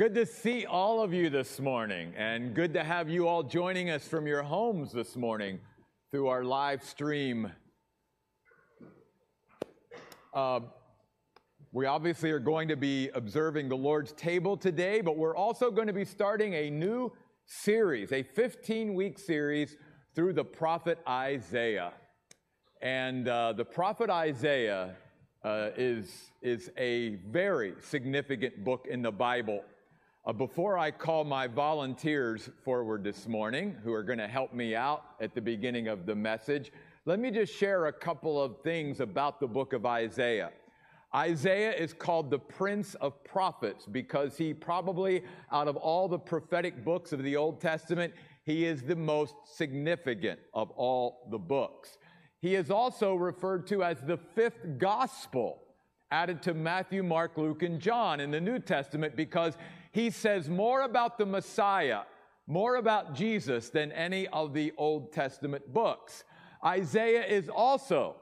Good to see all of you this morning, and good to have you all joining us from your homes this morning through our live stream. Uh, we obviously are going to be observing the Lord's table today, but we're also going to be starting a new series, a 15 week series through the prophet Isaiah. And uh, the prophet Isaiah uh, is, is a very significant book in the Bible. Uh, before I call my volunteers forward this morning, who are going to help me out at the beginning of the message, let me just share a couple of things about the book of Isaiah. Isaiah is called the Prince of Prophets because he probably, out of all the prophetic books of the Old Testament, he is the most significant of all the books. He is also referred to as the fifth gospel added to Matthew, Mark, Luke, and John in the New Testament because he says more about the Messiah, more about Jesus than any of the Old Testament books. Isaiah is also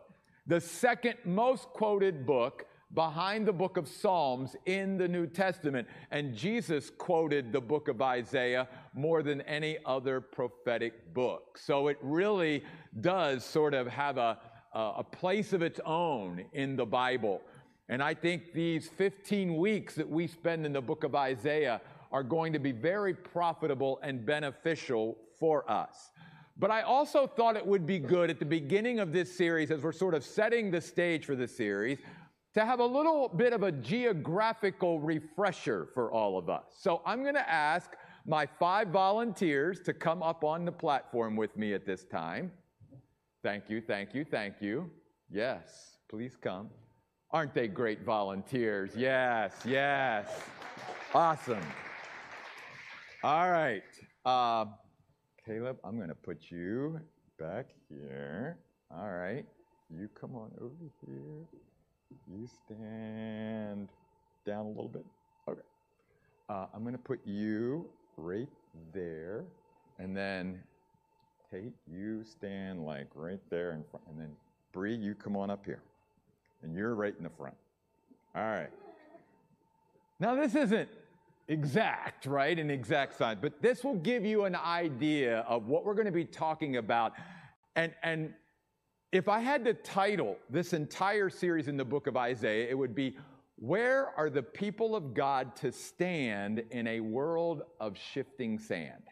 the second most quoted book behind the book of Psalms in the New Testament. And Jesus quoted the book of Isaiah more than any other prophetic book. So it really does sort of have a, a place of its own in the Bible. And I think these 15 weeks that we spend in the book of Isaiah are going to be very profitable and beneficial for us. But I also thought it would be good at the beginning of this series, as we're sort of setting the stage for the series, to have a little bit of a geographical refresher for all of us. So I'm going to ask my five volunteers to come up on the platform with me at this time. Thank you, thank you, thank you. Yes, please come. Aren't they great volunteers? Yes, yes. Awesome. All right. Uh, Caleb, I'm going to put you back here. All right. You come on over here. You stand down a little bit. Okay. Uh, I'm going to put you right there. And then, Tate, you stand like right there in front. And then, Bree, you come on up here. And you're right in the front. All right. Now, this isn't exact, right? An exact science, but this will give you an idea of what we're going to be talking about. And, and if I had to title this entire series in the book of Isaiah, it would be Where are the people of God to stand in a world of shifting sand?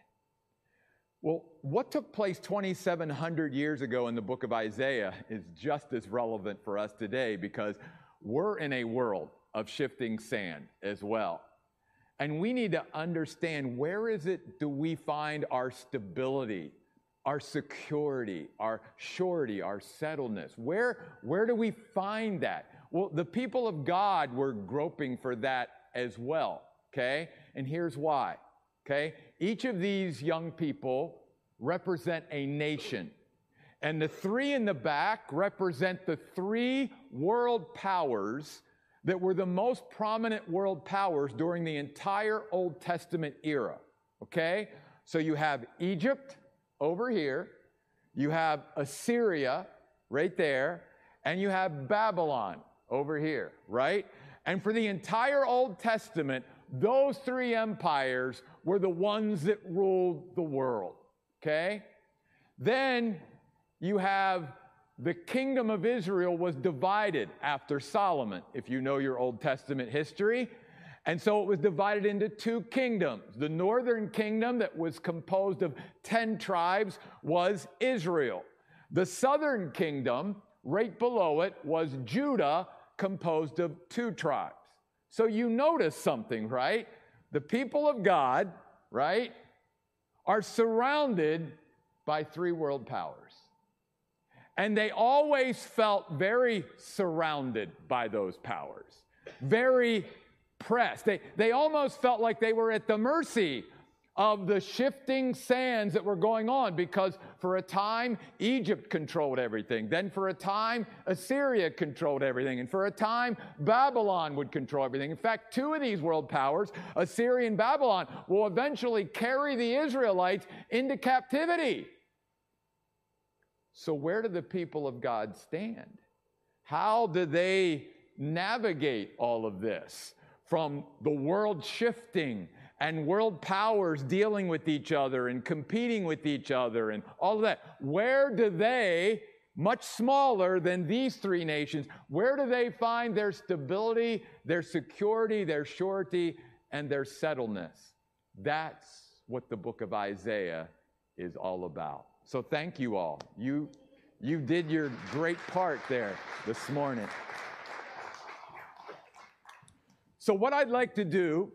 Well, what took place 2,700 years ago in the book of Isaiah is just as relevant for us today because we're in a world of shifting sand as well. And we need to understand where is it do we find our stability, our security, our surety, our settledness? Where, where do we find that? Well, the people of God were groping for that as well, okay? And here's why, okay? Each of these young people represent a nation. And the three in the back represent the three world powers that were the most prominent world powers during the entire Old Testament era, okay? So you have Egypt, over here, you have Assyria right there, and you have Babylon over here, right? And for the entire Old Testament, those three empires were the ones that ruled the world, okay? Then you have the kingdom of Israel was divided after Solomon, if you know your Old Testament history. And so it was divided into two kingdoms. The northern kingdom, that was composed of 10 tribes, was Israel. The southern kingdom, right below it, was Judah, composed of two tribes. So you notice something, right? The people of God, right, are surrounded by three world powers. And they always felt very surrounded by those powers, very pressed. They, they almost felt like they were at the mercy of the shifting sands that were going on because for a time Egypt controlled everything. Then for a time Assyria controlled everything. And for a time Babylon would control everything. In fact, two of these world powers, Assyria and Babylon, will eventually carry the Israelites into captivity. So, where do the people of God stand? How do they navigate all of this? from the world shifting and world powers dealing with each other and competing with each other and all of that. Where do they, much smaller than these three nations, where do they find their stability, their security, their surety, and their settledness? That's what the book of Isaiah is all about. So thank you all. You, you did your great part there this morning. So, what I'd like to do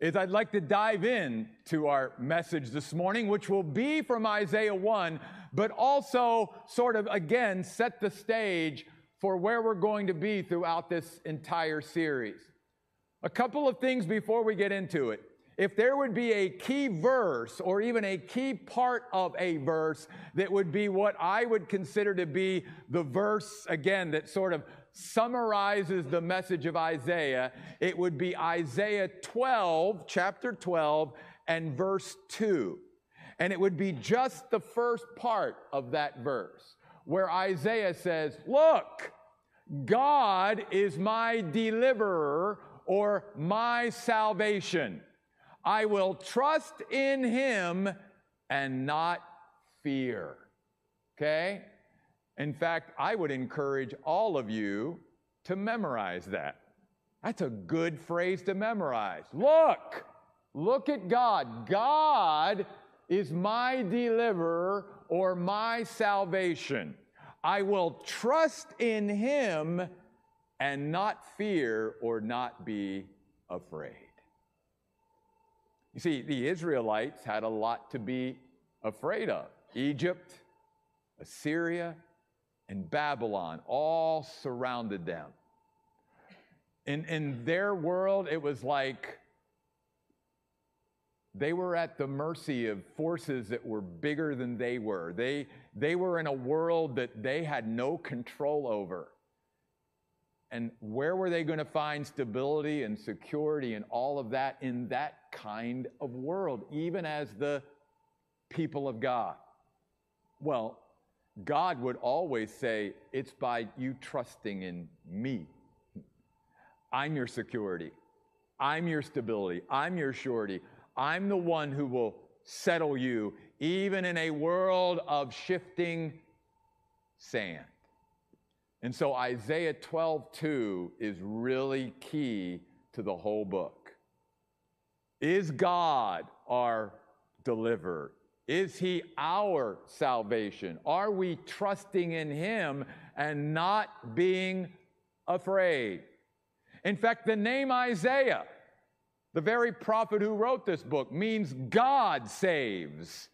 is I'd like to dive in to our message this morning, which will be from Isaiah 1, but also sort of again set the stage for where we're going to be throughout this entire series. A couple of things before we get into it. If there would be a key verse or even a key part of a verse that would be what I would consider to be the verse, again, that sort of summarizes the message of Isaiah, it would be Isaiah 12, chapter 12, and verse 2. And it would be just the first part of that verse where Isaiah says, Look, God is my deliverer or my salvation. I will trust in him and not fear. Okay? In fact, I would encourage all of you to memorize that. That's a good phrase to memorize. Look, look at God. God is my deliverer or my salvation. I will trust in him and not fear or not be afraid. You see, the Israelites had a lot to be afraid of Egypt, Assyria, and Babylon all surrounded them. In, in their world, it was like they were at the mercy of forces that were bigger than they were. They, they were in a world that they had no control over. And where were they going to find stability and security and all of that in that kind of world, even as the people of God? Well, God would always say, It's by you trusting in me. I'm your security. I'm your stability. I'm your surety. I'm the one who will settle you, even in a world of shifting sand. And so Isaiah 12, 2 is really key to the whole book. Is God our deliverer? Is he our salvation? Are we trusting in him and not being afraid? In fact, the name Isaiah, the very prophet who wrote this book, means God saves,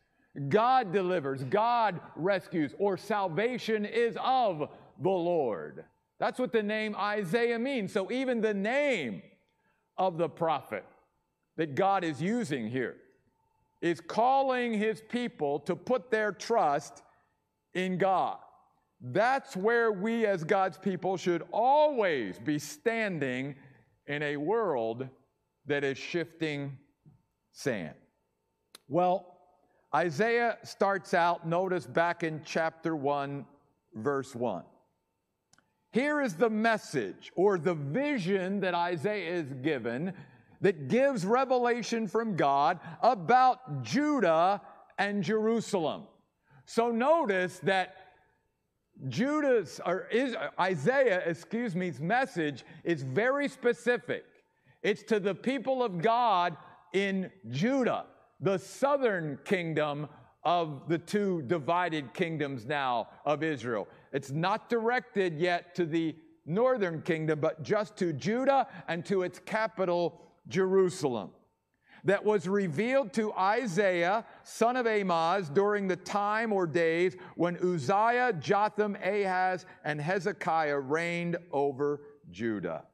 God delivers, God rescues, or salvation is of the Lord. That's what the name Isaiah means. So even the name of the prophet that God is using here is calling his people to put their trust in God. That's where we as God's people should always be standing in a world that is shifting sand. Well, Isaiah starts out, notice back in chapter 1, verse 1. Here is the message or the vision that Isaiah is given that gives revelation from God about Judah and Jerusalem. So notice that Judah's or is, Isaiah, excuse me's message is very specific. It's to the people of God in Judah, the southern kingdom of the two divided kingdoms now of Israel. It's not directed yet to the northern kingdom, but just to Judah and to its capital, Jerusalem that was revealed to Isaiah, son of Amoz, during the time or days when Uzziah, Jotham, Ahaz, and Hezekiah reigned over Judah.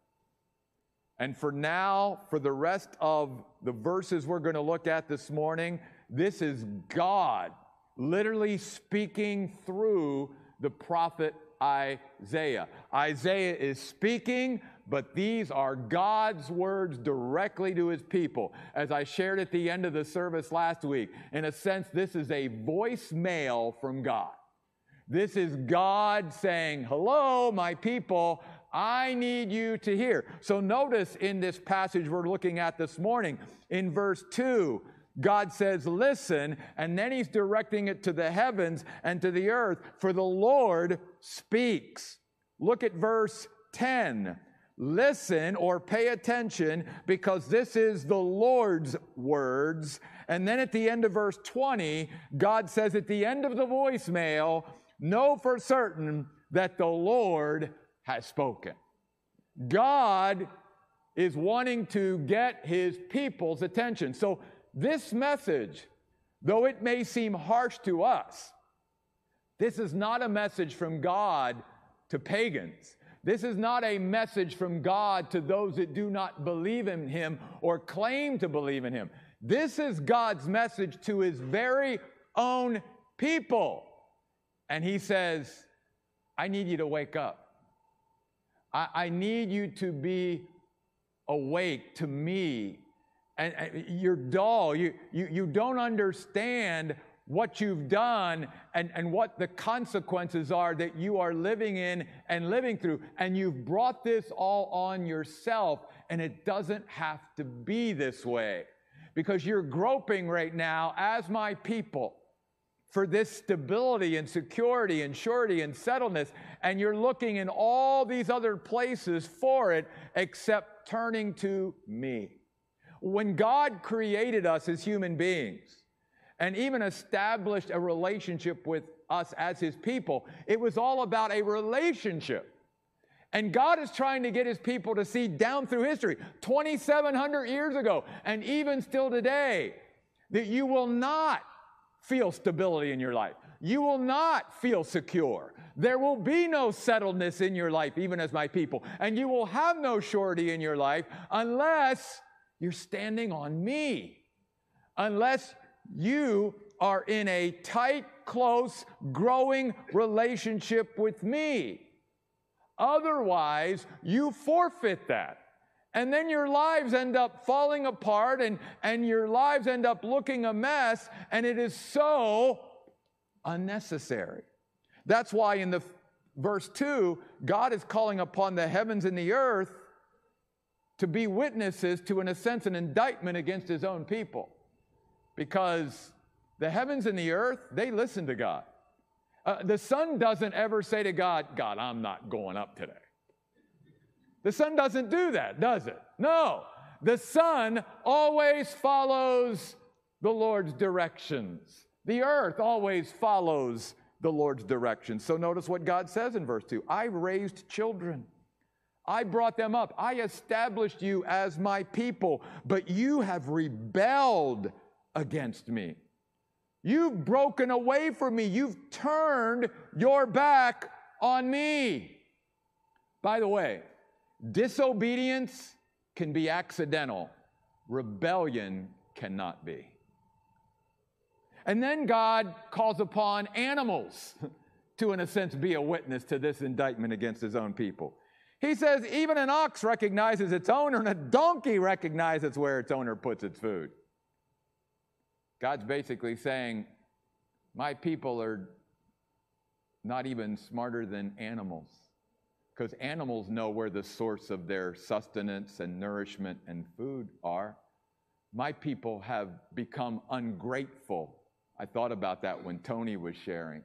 And for now, for the rest of the verses we're going to look at this morning, this is God literally speaking through the prophet Isaiah. Isaiah is speaking but these are God's words directly to his people. As I shared at the end of the service last week, in a sense, this is a voicemail from God. This is God saying, Hello, my people, I need you to hear. So notice in this passage we're looking at this morning, in verse 2, God says, Listen, and then he's directing it to the heavens and to the earth, for the Lord speaks. Look at verse 10. Listen or pay attention because this is the Lord's words. And then at the end of verse 20, God says at the end of the voicemail, Know for certain that the Lord has spoken. God is wanting to get his people's attention. So, this message, though it may seem harsh to us, this is not a message from God to pagans. This is not a message from God to those that do not believe in Him or claim to believe in Him. This is God's message to His very own people. And He says, I need you to wake up. I, I need you to be awake to me. And, and you're dull. You, you, you don't understand what you've done and, and what the consequences are that you are living in and living through. And you've brought this all on yourself, and it doesn't have to be this way because you're groping right now as my people for this stability and security and surety and settledness, and you're looking in all these other places for it except turning to me. When God created us as human beings and even established a relationship with us as his people, it was all about a relationship. And God is trying to get his people to see down through history, 2,700 years ago, and even still today, that you will not feel stability in your life. You will not feel secure. There will be no settledness in your life, even as my people. And you will have no surety in your life unless you're standing on me. Unless you are in a tight, close, growing relationship with me. Otherwise, you forfeit that. And then your lives end up falling apart and, and your lives end up looking a mess, and it is so unnecessary. That's why in the verse 2, God is calling upon the heavens and the earth to be witnesses to, in a sense, an indictment against his own people. Because the heavens and the earth, they listen to God. Uh, the sun doesn't ever say to God, God, I'm not going up today. The sun doesn't do that, does it? No. The sun always follows the Lord's directions. The earth always follows the Lord's directions. So notice what God says in verse 2 I raised children. I brought them up. I established you as my people, but you have rebelled against me. You've broken away from me. You've turned your back on me. By the way, Disobedience can be accidental, rebellion cannot be. And then God calls upon animals to, in a sense, be a witness to this indictment against his own people. He says, even an ox recognizes its owner, and a donkey recognizes where its owner puts its food. God's basically saying, My people are not even smarter than animals because animals know where the source of their sustenance and nourishment and food are. My people have become ungrateful. I thought about that when Tony was sharing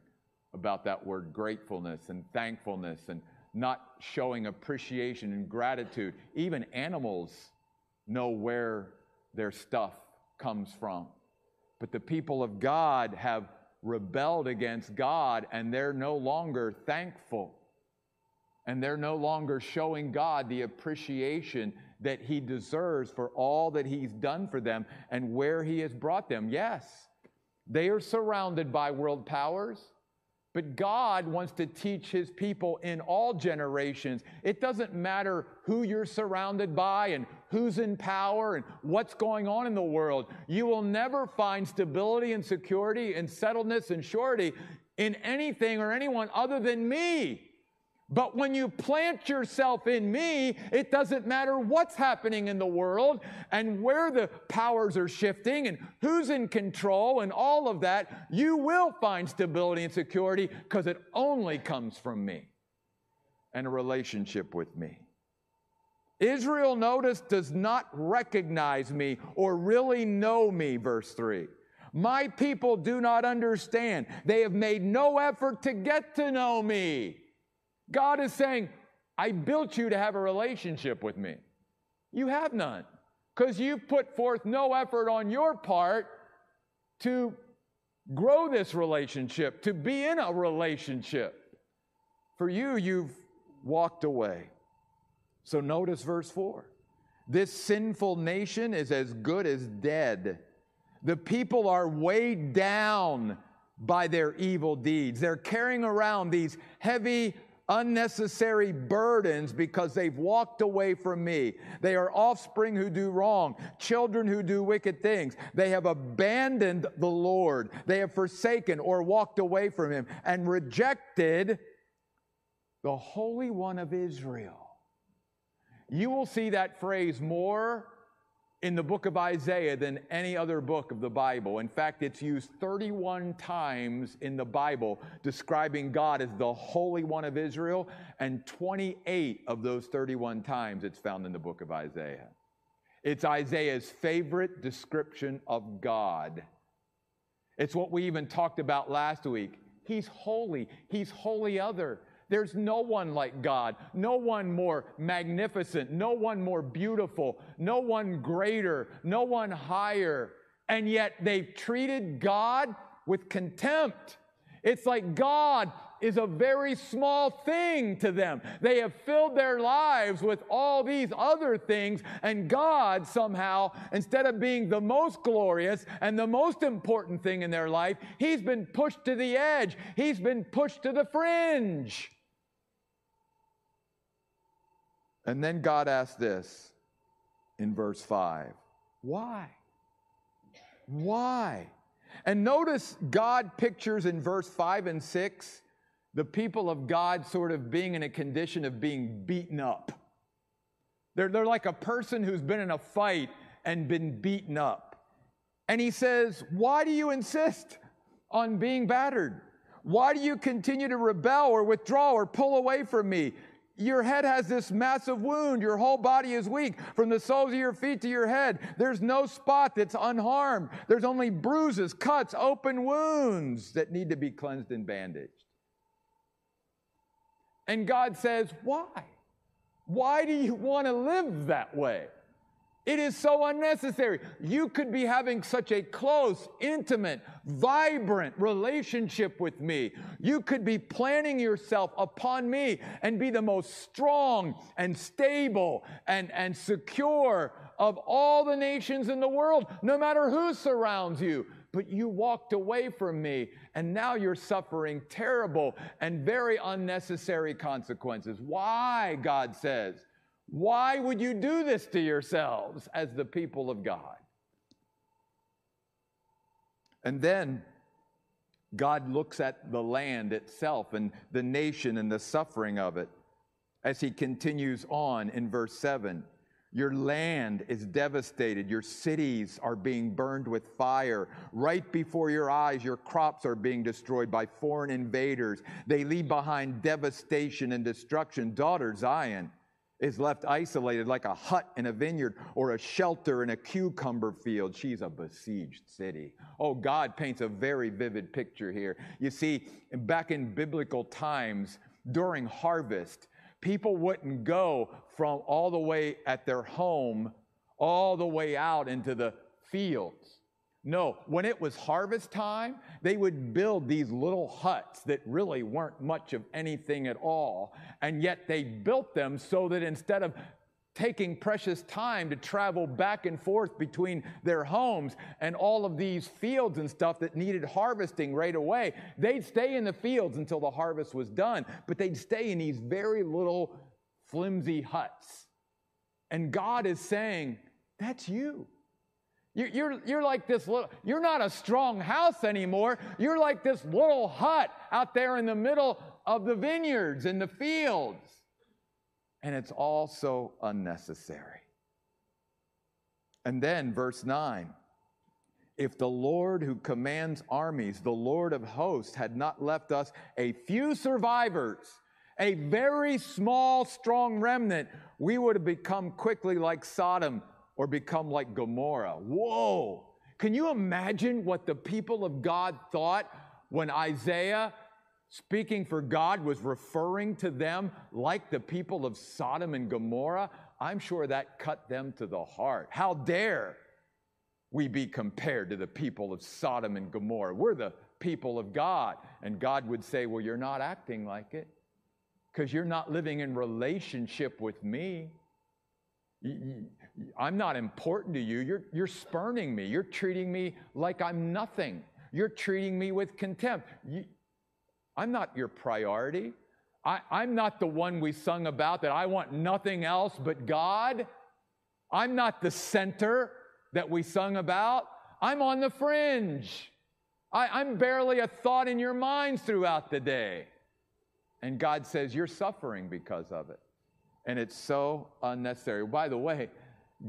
about that word gratefulness and thankfulness and not showing appreciation and gratitude. Even animals know where their stuff comes from. But the people of God have rebelled against God and they're no longer thankful and they're no longer showing God the appreciation that He deserves for all that He's done for them and where He has brought them. Yes, they are surrounded by world powers, but God wants to teach His people in all generations. It doesn't matter who you're surrounded by and who's in power and what's going on in the world. You will never find stability and security and settledness and surety in anything or anyone other than me. But when you plant yourself in me, it doesn't matter what's happening in the world and where the powers are shifting and who's in control and all of that. You will find stability and security because it only comes from me. and a relationship with me. Israel, notice, does not recognize me or really know me, verse 3. My people do not understand. They have made no effort to get to know me. God is saying, I built you to have a relationship with me. You have none because you've put forth no effort on your part to grow this relationship, to be in a relationship. For you, you've walked away. So notice verse 4. This sinful nation is as good as dead. The people are weighed down by their evil deeds. They're carrying around these heavy, unnecessary burdens because they've walked away from me. They are offspring who do wrong, children who do wicked things. They have abandoned the Lord. They have forsaken or walked away from him and rejected the Holy One of Israel. You will see that phrase more in the book of Isaiah than any other book of the Bible. In fact, it's used 31 times in the Bible describing God as the Holy One of Israel, and 28 of those 31 times it's found in the book of Isaiah. It's Isaiah's favorite description of God. It's what we even talked about last week. He's holy, He's holy other. There's no one like God, no one more magnificent, no one more beautiful, no one greater, no one higher. And yet they've treated God with contempt. It's like God is a very small thing to them. They have filled their lives with all these other things, and God somehow, instead of being the most glorious and the most important thing in their life, He's been pushed to the edge, He's been pushed to the fringe. And then God asked this in verse 5 Why? Why? And notice God pictures in verse 5 and 6 the people of God sort of being in a condition of being beaten up. They're, they're like a person who's been in a fight and been beaten up. And he says, Why do you insist on being battered? Why do you continue to rebel or withdraw or pull away from me? Your head has this massive wound. Your whole body is weak from the soles of your feet to your head. There's no spot that's unharmed. There's only bruises, cuts, open wounds that need to be cleansed and bandaged. And God says, Why? Why do you want to live that way? It is so unnecessary. You could be having such a close, intimate, vibrant relationship with me. You could be planning yourself upon me and be the most strong and stable and, and secure of all the nations in the world, no matter who surrounds you. But you walked away from me, and now you're suffering terrible and very unnecessary consequences. Why, God says? Why would you do this to yourselves as the people of God? And then God looks at the land itself and the nation and the suffering of it as he continues on in verse 7. Your land is devastated. Your cities are being burned with fire. Right before your eyes, your crops are being destroyed by foreign invaders. They leave behind devastation and destruction. Daughter Zion, is left isolated like a hut in a vineyard or a shelter in a cucumber field. She's a besieged city. Oh, God paints a very vivid picture here. You see, back in biblical times, during harvest, people wouldn't go from all the way at their home all the way out into the fields. No, when it was harvest time, they would build these little huts that really weren't much of anything at all. And yet they built them so that instead of taking precious time to travel back and forth between their homes and all of these fields and stuff that needed harvesting right away. They'd stay in the fields until the harvest was done, but they'd stay in these very little flimsy huts. And God is saying, That's you. You're, you're, you're like this little, you're not a strong house anymore. You're like this little hut out there in the middle of the vineyards and the fields. And it's all so unnecessary. And then, verse 9 if the Lord who commands armies, the Lord of hosts, had not left us a few survivors, a very small, strong remnant, we would have become quickly like Sodom or become like Gomorrah. Whoa! Can you imagine what the people of God thought when Isaiah, speaking for God, was referring to them like the people of Sodom and Gomorrah? I'm sure that cut them to the heart. How dare we be compared to the people of Sodom and Gomorrah? We're the people of God. And God would say, Well, you're not acting like it because you're not living in relationship with me. I'm not important to you. You're, you're spurning me. You're treating me like I'm nothing. You're treating me with contempt. You, I'm not your priority. I, I'm not the one we sung about that I want nothing else but God. I'm not the center that we sung about. I'm on the fringe. I, am barely a thought in your minds throughout the day. And God says, You're suffering because of it. And it's so unnecessary. By the way,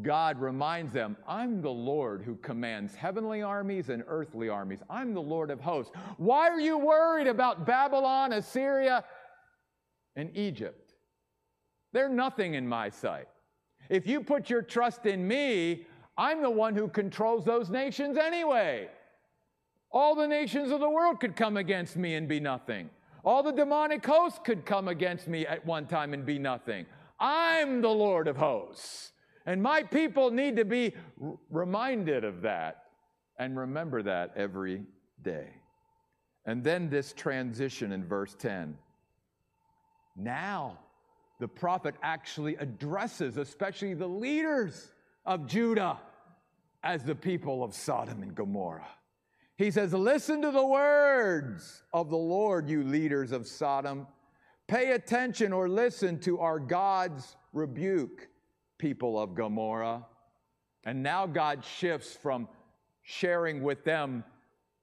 God reminds them, I'm the Lord who commands heavenly armies and earthly armies. I'm the Lord of hosts. Why are you worried about Babylon, Assyria, and Egypt? They're nothing in my sight. If you put your trust in me, I'm the one who controls those nations anyway. All the nations of the world could come against me and be nothing. All the demonic hosts could come against me at one time and be nothing. I'm the Lord of hosts. And my people need to be reminded of that and remember that every day. And then this transition in verse 10. Now, the prophet actually addresses, especially the leaders of Judah, as the people of Sodom and Gomorrah. He says, Listen to the words of the Lord, you leaders of Sodom. Pay attention or listen to our God's rebuke, people of Gomorrah. And now God shifts from sharing with them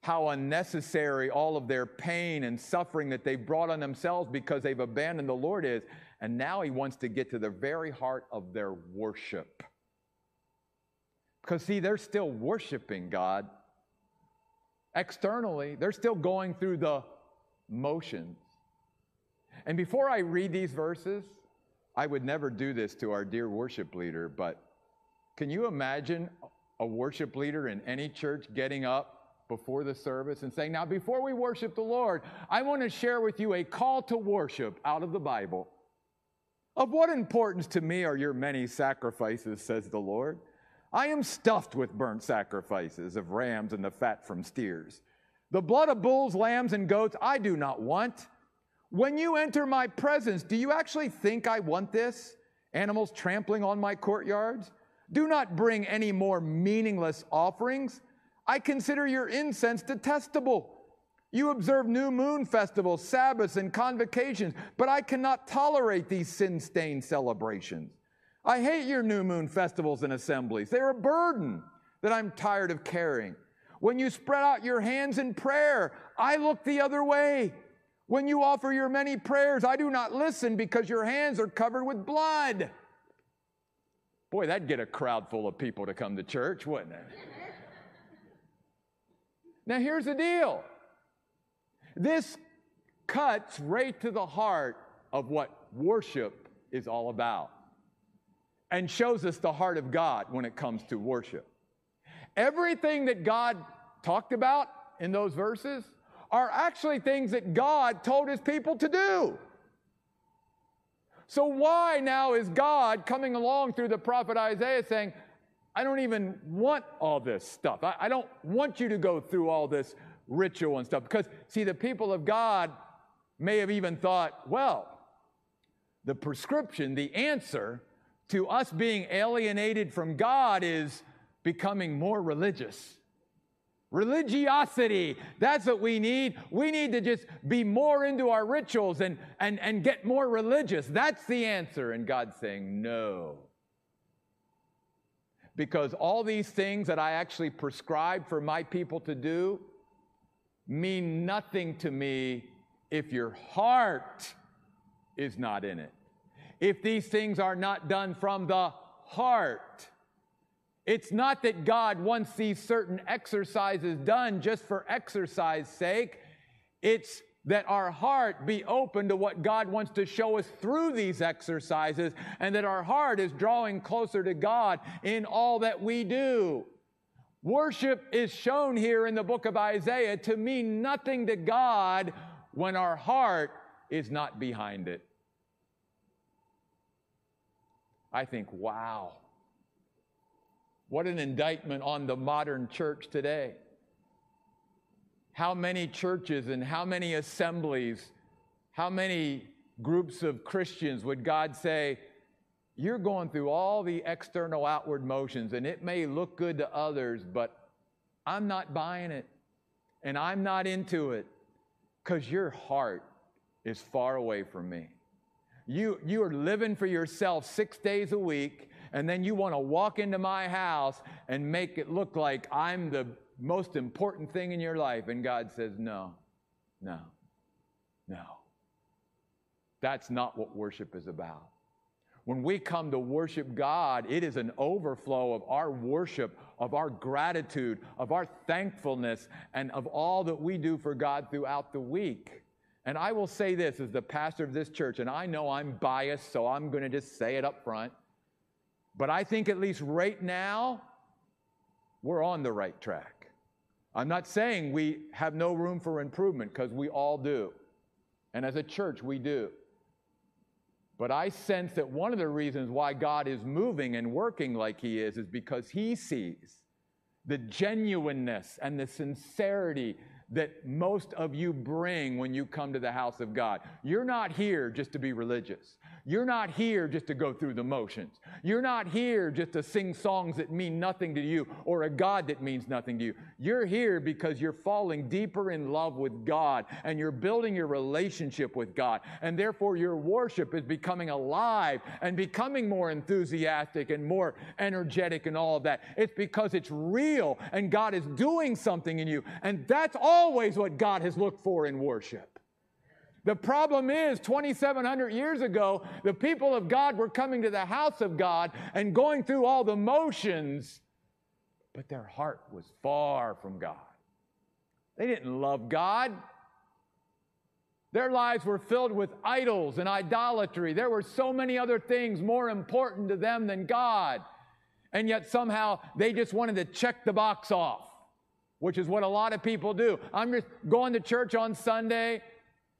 how unnecessary all of their pain and suffering that they've brought on themselves because they've abandoned the Lord is. And now he wants to get to the very heart of their worship. Because, see, they're still worshiping God externally, they're still going through the motions. And before I read these verses, I would never do this to our dear worship leader, but can you imagine a worship leader in any church getting up before the service and saying, Now, before we worship the Lord, I want to share with you a call to worship out of the Bible. Of what importance to me are your many sacrifices, says the Lord. I am stuffed with burnt sacrifices of rams and the fat from steers. The blood of bulls, lambs, and goats I do not want. When you enter my presence, do you actually think I want this? Animals trampling on my courtyards? Do not bring any more meaningless offerings. I consider your incense detestable. You observe new moon festivals, Sabbaths, and convocations, but I cannot tolerate these sin stained celebrations. I hate your new moon festivals and assemblies. They're a burden that I'm tired of carrying. When you spread out your hands in prayer, I look the other way. When you offer your many prayers, I do not listen because your hands are covered with blood. Boy, that'd get a crowd full of people to come to church, wouldn't it? now, here's the deal this cuts right to the heart of what worship is all about and shows us the heart of God when it comes to worship. Everything that God talked about in those verses are actually things that God told his people to do. So, why now is God coming along through the prophet Isaiah saying, I don't even want all this stuff. I, I, don't want you to go through all this ritual and stuff. Because, see, the people of God may have even thought, well, the prescription, the answer to us being alienated from God is becoming more religious. Religiosity, that's what we need. We need to just be more into our rituals and, and, and get more religious. That's the answer. And God's saying, no. Because all these things that I actually prescribe for my people to do mean nothing to me if your heart is not in it if these things are not done from the heart. It's not that God wants these certain exercises done just for exercise sake. It's that our heart be open to what God wants to show us through these exercises, and that our heart is drawing closer to God in all that we do. Worship is shown here in the book of Isaiah to mean nothing to God when our heart is not behind it. I think, wow, what an indictment on the modern church today how many churches and how many assemblies, how many groups of Christians would God say, You're going through all the external outward motions, and it may look good to others, but I'm not buying it, and I'm not into it, because your heart is far away from me. You, you are living for yourself six days a week, and then you want to walk into my house and make it look like I'm the most important thing in your life. And God says, No, no, no. That's not what worship is about. When we come to worship God, it is an overflow of our worship, of our gratitude, of our thankfulness, and of all that we do for God throughout the week. And I will say this as the pastor of this church, and I know I'm biased, so I'm going to just say it up front. But I think at least right now, we're on the right track. I'm not saying we have no room for improvement because we all do. And as a church, we do. But I sense that one of the reasons why God is moving and working like He is is because He sees the genuineness and the sincerity that most of you bring when you come to the house of God. You're not here just to be religious. You're not here just to go through the motions. You're not here just to sing songs that mean nothing to you or a God that means nothing to you. You're here because you're falling deeper in love with God and you're building your relationship with God. And therefore, your worship is becoming alive and becoming more enthusiastic and more energetic and all of that. It's because it's real and God is doing something in you. And that's always what God has looked for in worship. The problem is, 2,700 years ago, the people of God were coming to the house of God and going through all the motions, but their heart was far from God. They didn't love God. Their lives were filled with idols and idolatry. There were so many other things more important to them than God. And yet somehow they just wanted to check the box off, which is what a lot of people do. I'm just going to church on Sunday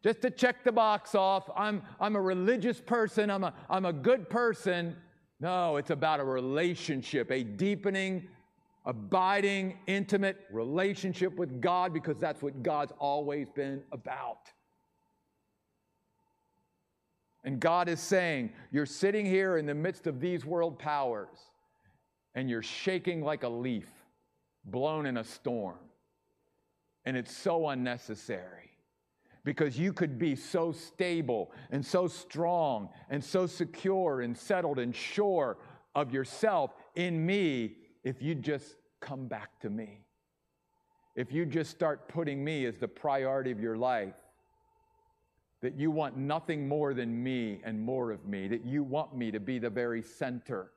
just to check the box off. I'm, I'm a religious person, I'm a, I'm a good person. No, it's about a relationship, a deepening, abiding, intimate relationship with God because that's what God's always been about. And God is saying, You're sitting here in the midst of these world powers, and you're shaking like a leaf blown in a storm. And it's so unnecessary because you could be so stable and so strong and so secure and settled and sure of yourself in me if you just come back to me. If you just start putting me as the priority of your life, that you want nothing more than me and more of me, that you want me to be the very center.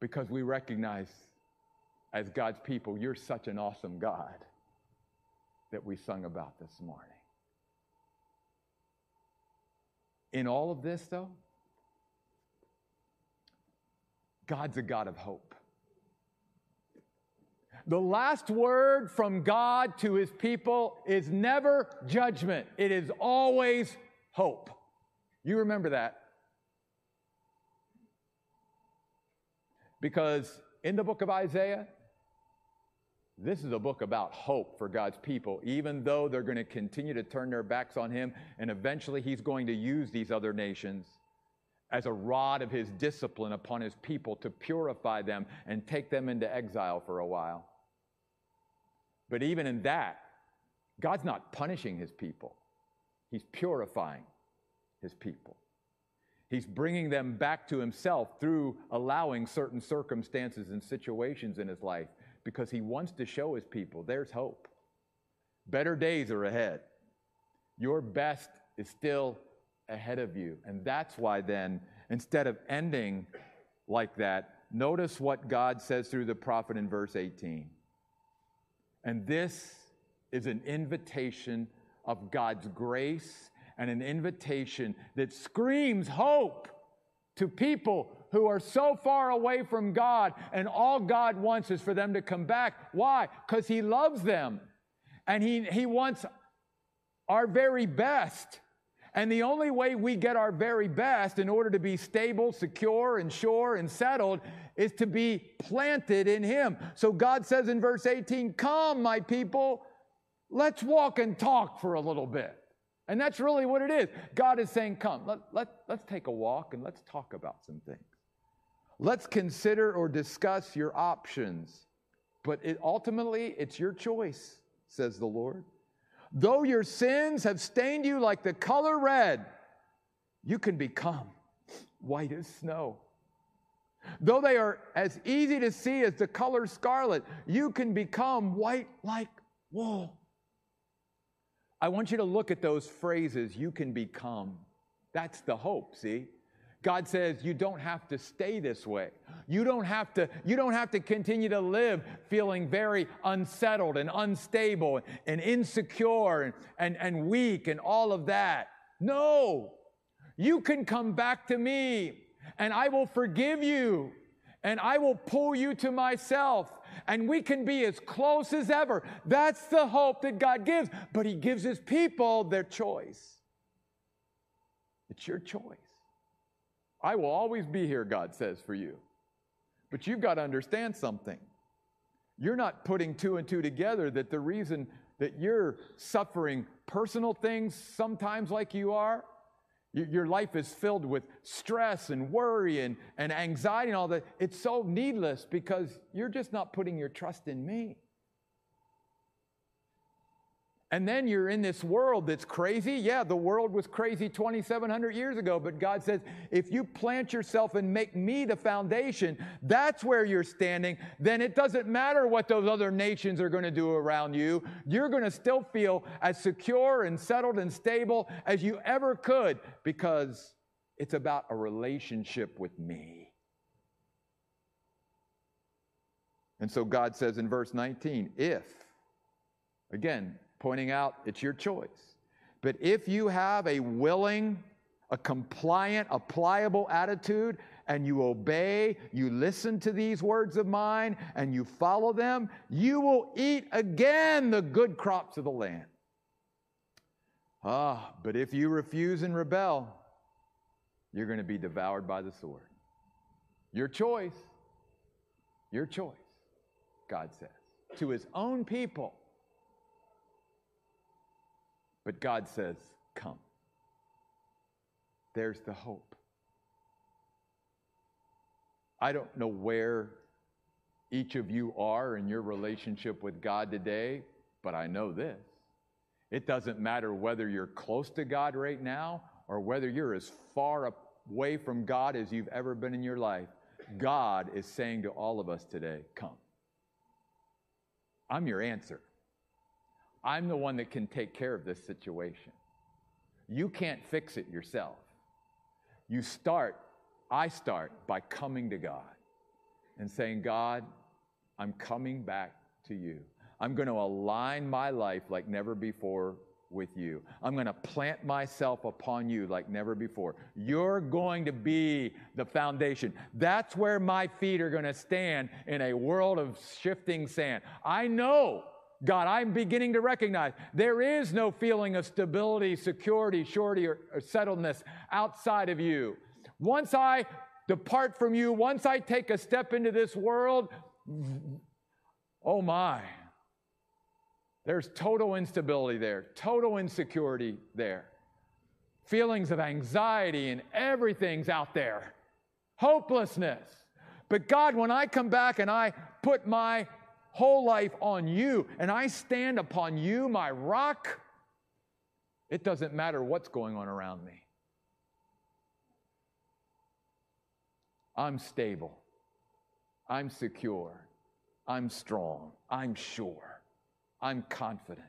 Because we recognize as God's people, you're such an awesome God that we sung about this morning. In all of this, though, God's a God of hope. The last word from God to his people is never judgment, it is always hope. You remember that. Because in the book of Isaiah, this is a book about hope for God's people, even though they're going to continue to turn their backs on Him, and eventually He's going to use these other nations as a rod of His discipline upon His people to purify them and take them into exile for a while. But even in that, God's not punishing His people, He's purifying His people. He's bringing them back to Himself through allowing certain circumstances and situations in His life because he wants to show his people there's hope. Better days are ahead. Your best is still ahead of you. And that's why, then, instead of ending like that, notice what God says through the prophet in verse 18. And this is an invitation of God's grace and an invitation that screams hope to people who are so far away from God, and all God wants is for them to come back. Why? Because He loves them and He, he wants our very best. And the only way we get our very best in order to be stable, secure, and sure and settled is to be planted in Him. So God says in verse 18, Come, my people, let's walk and talk for a little bit. And that's really what it is. God is saying, Come, let, let, let's take a walk and let's talk about some things. Let's consider or discuss your options. But it, ultimately, it's your choice, says the Lord. Though your sins have stained you like the color red, you can become white as snow. Though they are as easy to see as the color scarlet, you can become white like wool. I want you to look at those phrases, you can become. That's the hope, see? God says you don't have to stay this way. You don't have to you don't have to continue to live feeling very unsettled and unstable and insecure and, and, and weak and all of that. No. You can come back to me and I will forgive you and I will pull you to myself and we can be as close as ever. That's the hope that God gives, but he gives his people their choice. It's your choice. I will always be here, God says, for you. But you've got to understand something. You're not putting two and two together that the reason that you're suffering personal things sometimes like you are, your life is filled with stress and worry and, and anxiety and all that. It's so needless because you're just not putting your trust in me. And then you're in this world that's crazy. Yeah, the world was crazy 2,700 years ago, but God says, if you plant yourself and make me the foundation, that's where you're standing, then it doesn't matter what those other nations are going to do around you. You're going to still feel as secure and settled and stable as you ever could because it's about a relationship with me. And so God says in verse 19, if, again, pointing out it's your choice. But if you have a willing, a compliant, a pliable attitude, and you obey, you listen to these words of mine, and you follow them, you will eat again the good crops of the land. Ah, but if you refuse and rebel, you're going to be devoured by the sword. Your choice. Your choice, God says. To his own people, but God says, Come. There's the hope. I don't know where each of you are in your relationship with God today, but I know this. It doesn't matter whether you're close to God right now or whether you're as far away from God as you've ever been in your life. God is saying to all of us today, Come. I'm your answer. I'm the one that can take care of this situation. You can't fix it yourself. You start, I start by coming to God and saying, God, I'm coming back to you. I'm going to align my life like never before with you. I'm going to plant myself upon you like never before. You're going to be the foundation. That's where my feet are going to stand in a world of shifting sand. I know God. I'm beginning to recognize there is no feeling of stability, security, surety, or, or settledness outside of you. Once I depart from you, once I take a step into this world, oh my, there's total instability there, total insecurity there, feelings of anxiety, and everything's out there, hopelessness. But God, when I come back and I put my whole life on you, and I stand upon you, my rock, it doesn't matter what's going on around me. I'm stable. I'm secure. I'm strong. I'm sure. I'm confident.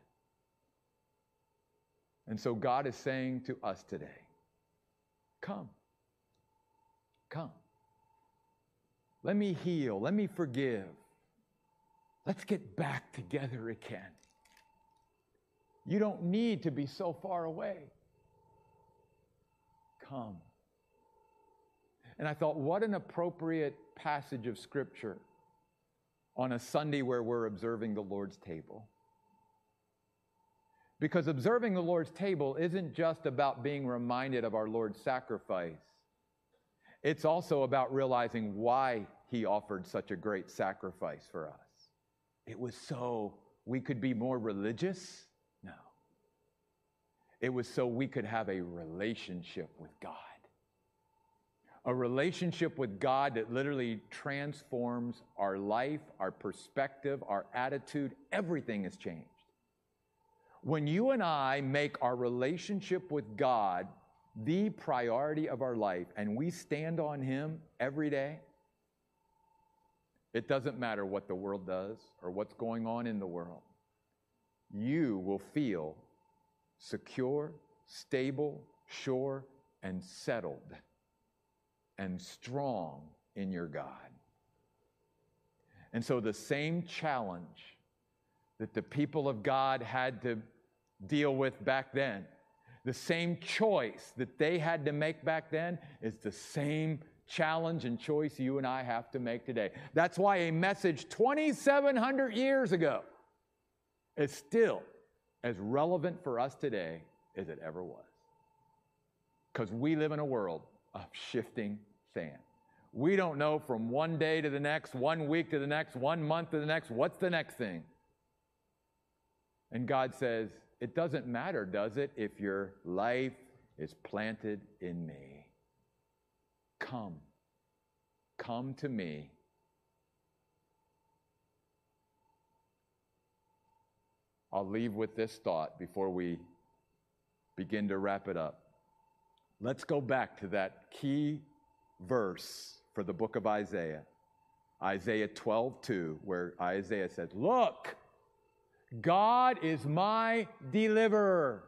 And so God is saying to us today come. Come. Let me heal. Let me forgive. Let's get back together again. You don't need to be so far away. Come. And I thought, what an appropriate passage of Scripture on a Sunday where we're observing the Lord's table. Because observing the Lord's table isn't just about being reminded of our Lord's sacrifice, it's also about realizing why he offered such a great sacrifice for us. It was so we could be more religious? No. It was so we could have a relationship with God. A relationship with God that literally transforms our life, our perspective, our attitude. Everything has changed. When you and I make our relationship with God the priority of our life and we stand on Him every day, it doesn't matter what the world does or what's going on in the world. You will feel secure, stable, sure, and settled and strong in your God. And so, the same challenge that the people of God had to deal with back then. The same choice that they had to make back then is the same challenge and choice you and I have to make today. That's why a message 2,700 years ago is still as relevant for us today as it ever was. Because we live in a world of shifting sand. We don't know from one day to the next, one week to the next, one month to the next, what's the next thing? And God says, it doesn't matter, does it, if your life is planted in me? Come. Come to me. I'll leave with this thought before we begin to wrap it up. Let's go back to that key verse for the book of Isaiah. Isaiah 12, 2, where Isaiah said, Look, God is my deliverer.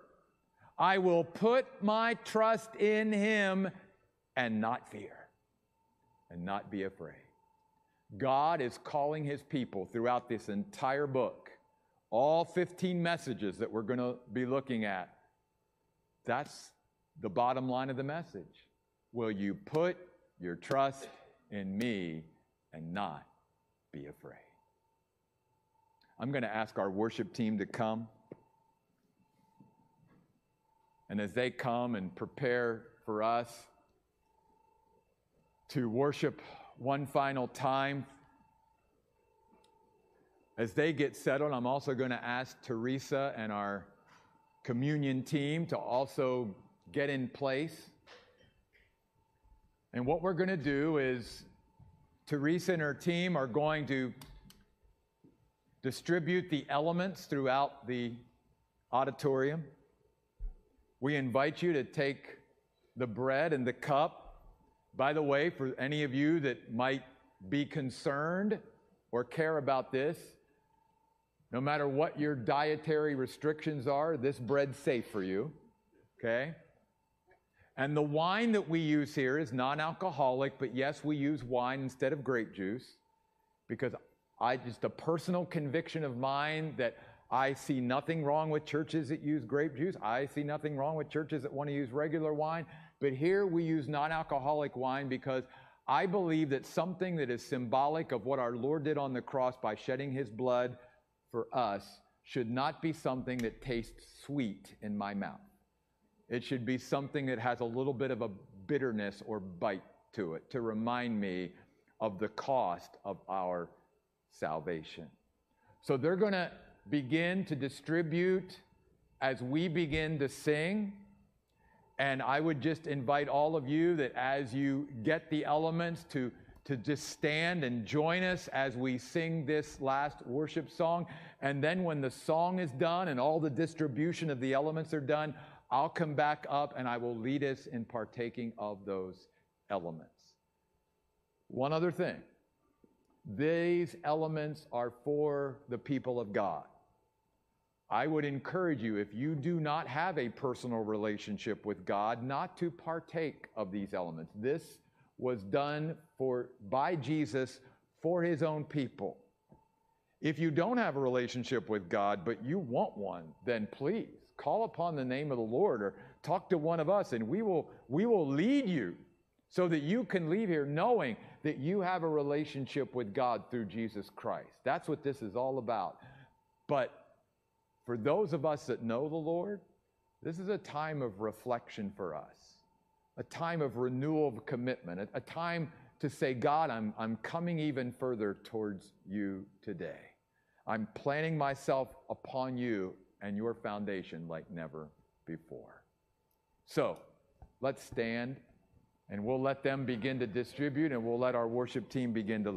I will put my trust in him and not fear and not be afraid. God is calling his people throughout this entire book, all 15 messages that we're going to be looking at. That's the bottom line of the message. Will you put your trust in me and not be afraid? I'm going to ask our worship team to come. And as they come and prepare for us to worship one final time, as they get settled, I'm also going to ask Teresa and our communion team to also get in place. And what we're going to do is Teresa and her team are going to distribute the elements throughout the auditorium. We invite you to take the bread and the cup. By the way, for any of you that might be concerned or care about this, no matter what your dietary restrictions are, this bread's safe for you. Okay? And the wine that we use here is non alcoholic, but yes, we use wine instead of grape juice because I just a personal conviction of mine that I see nothing wrong with churches that use grape juice. I see nothing wrong with churches that want to use regular wine. But here we use non alcoholic wine because I believe that something that is symbolic of what our Lord did on the cross by shedding his blood for us should not be something that tastes sweet in my mouth. It should be something that has a little bit of a bitterness or bite to it to remind me of the cost of our salvation. So they're going to begin to distribute as we begin to sing. And I would just invite all of you that as you get the elements to, to just stand and join us as we sing this last worship song. And then when the song is done and all the distribution of the elements are done, I'll come back up and I will lead us in partaking of those elements. One other thing. These elements are for the people of God. I would encourage you, if you do not have a personal relationship with God, not to partake of these elements. This was done for, by Jesus for his own people. If you don't have a relationship with God, but you want one, then please call upon the name of the Lord or talk to one of us and we will we will lead you so that you can leave here knowing that you have a relationship with God through Jesus Christ. That's what this is all about. But for those of us that know the Lord, this is a time of reflection for us, a time of renewal of commitment, a, a time to say, God, I'm, I'm coming even further towards you today. I'm planting myself upon you and your foundation like never before. So let's stand and we'll let them begin to distribute and we'll let our worship team begin to lead.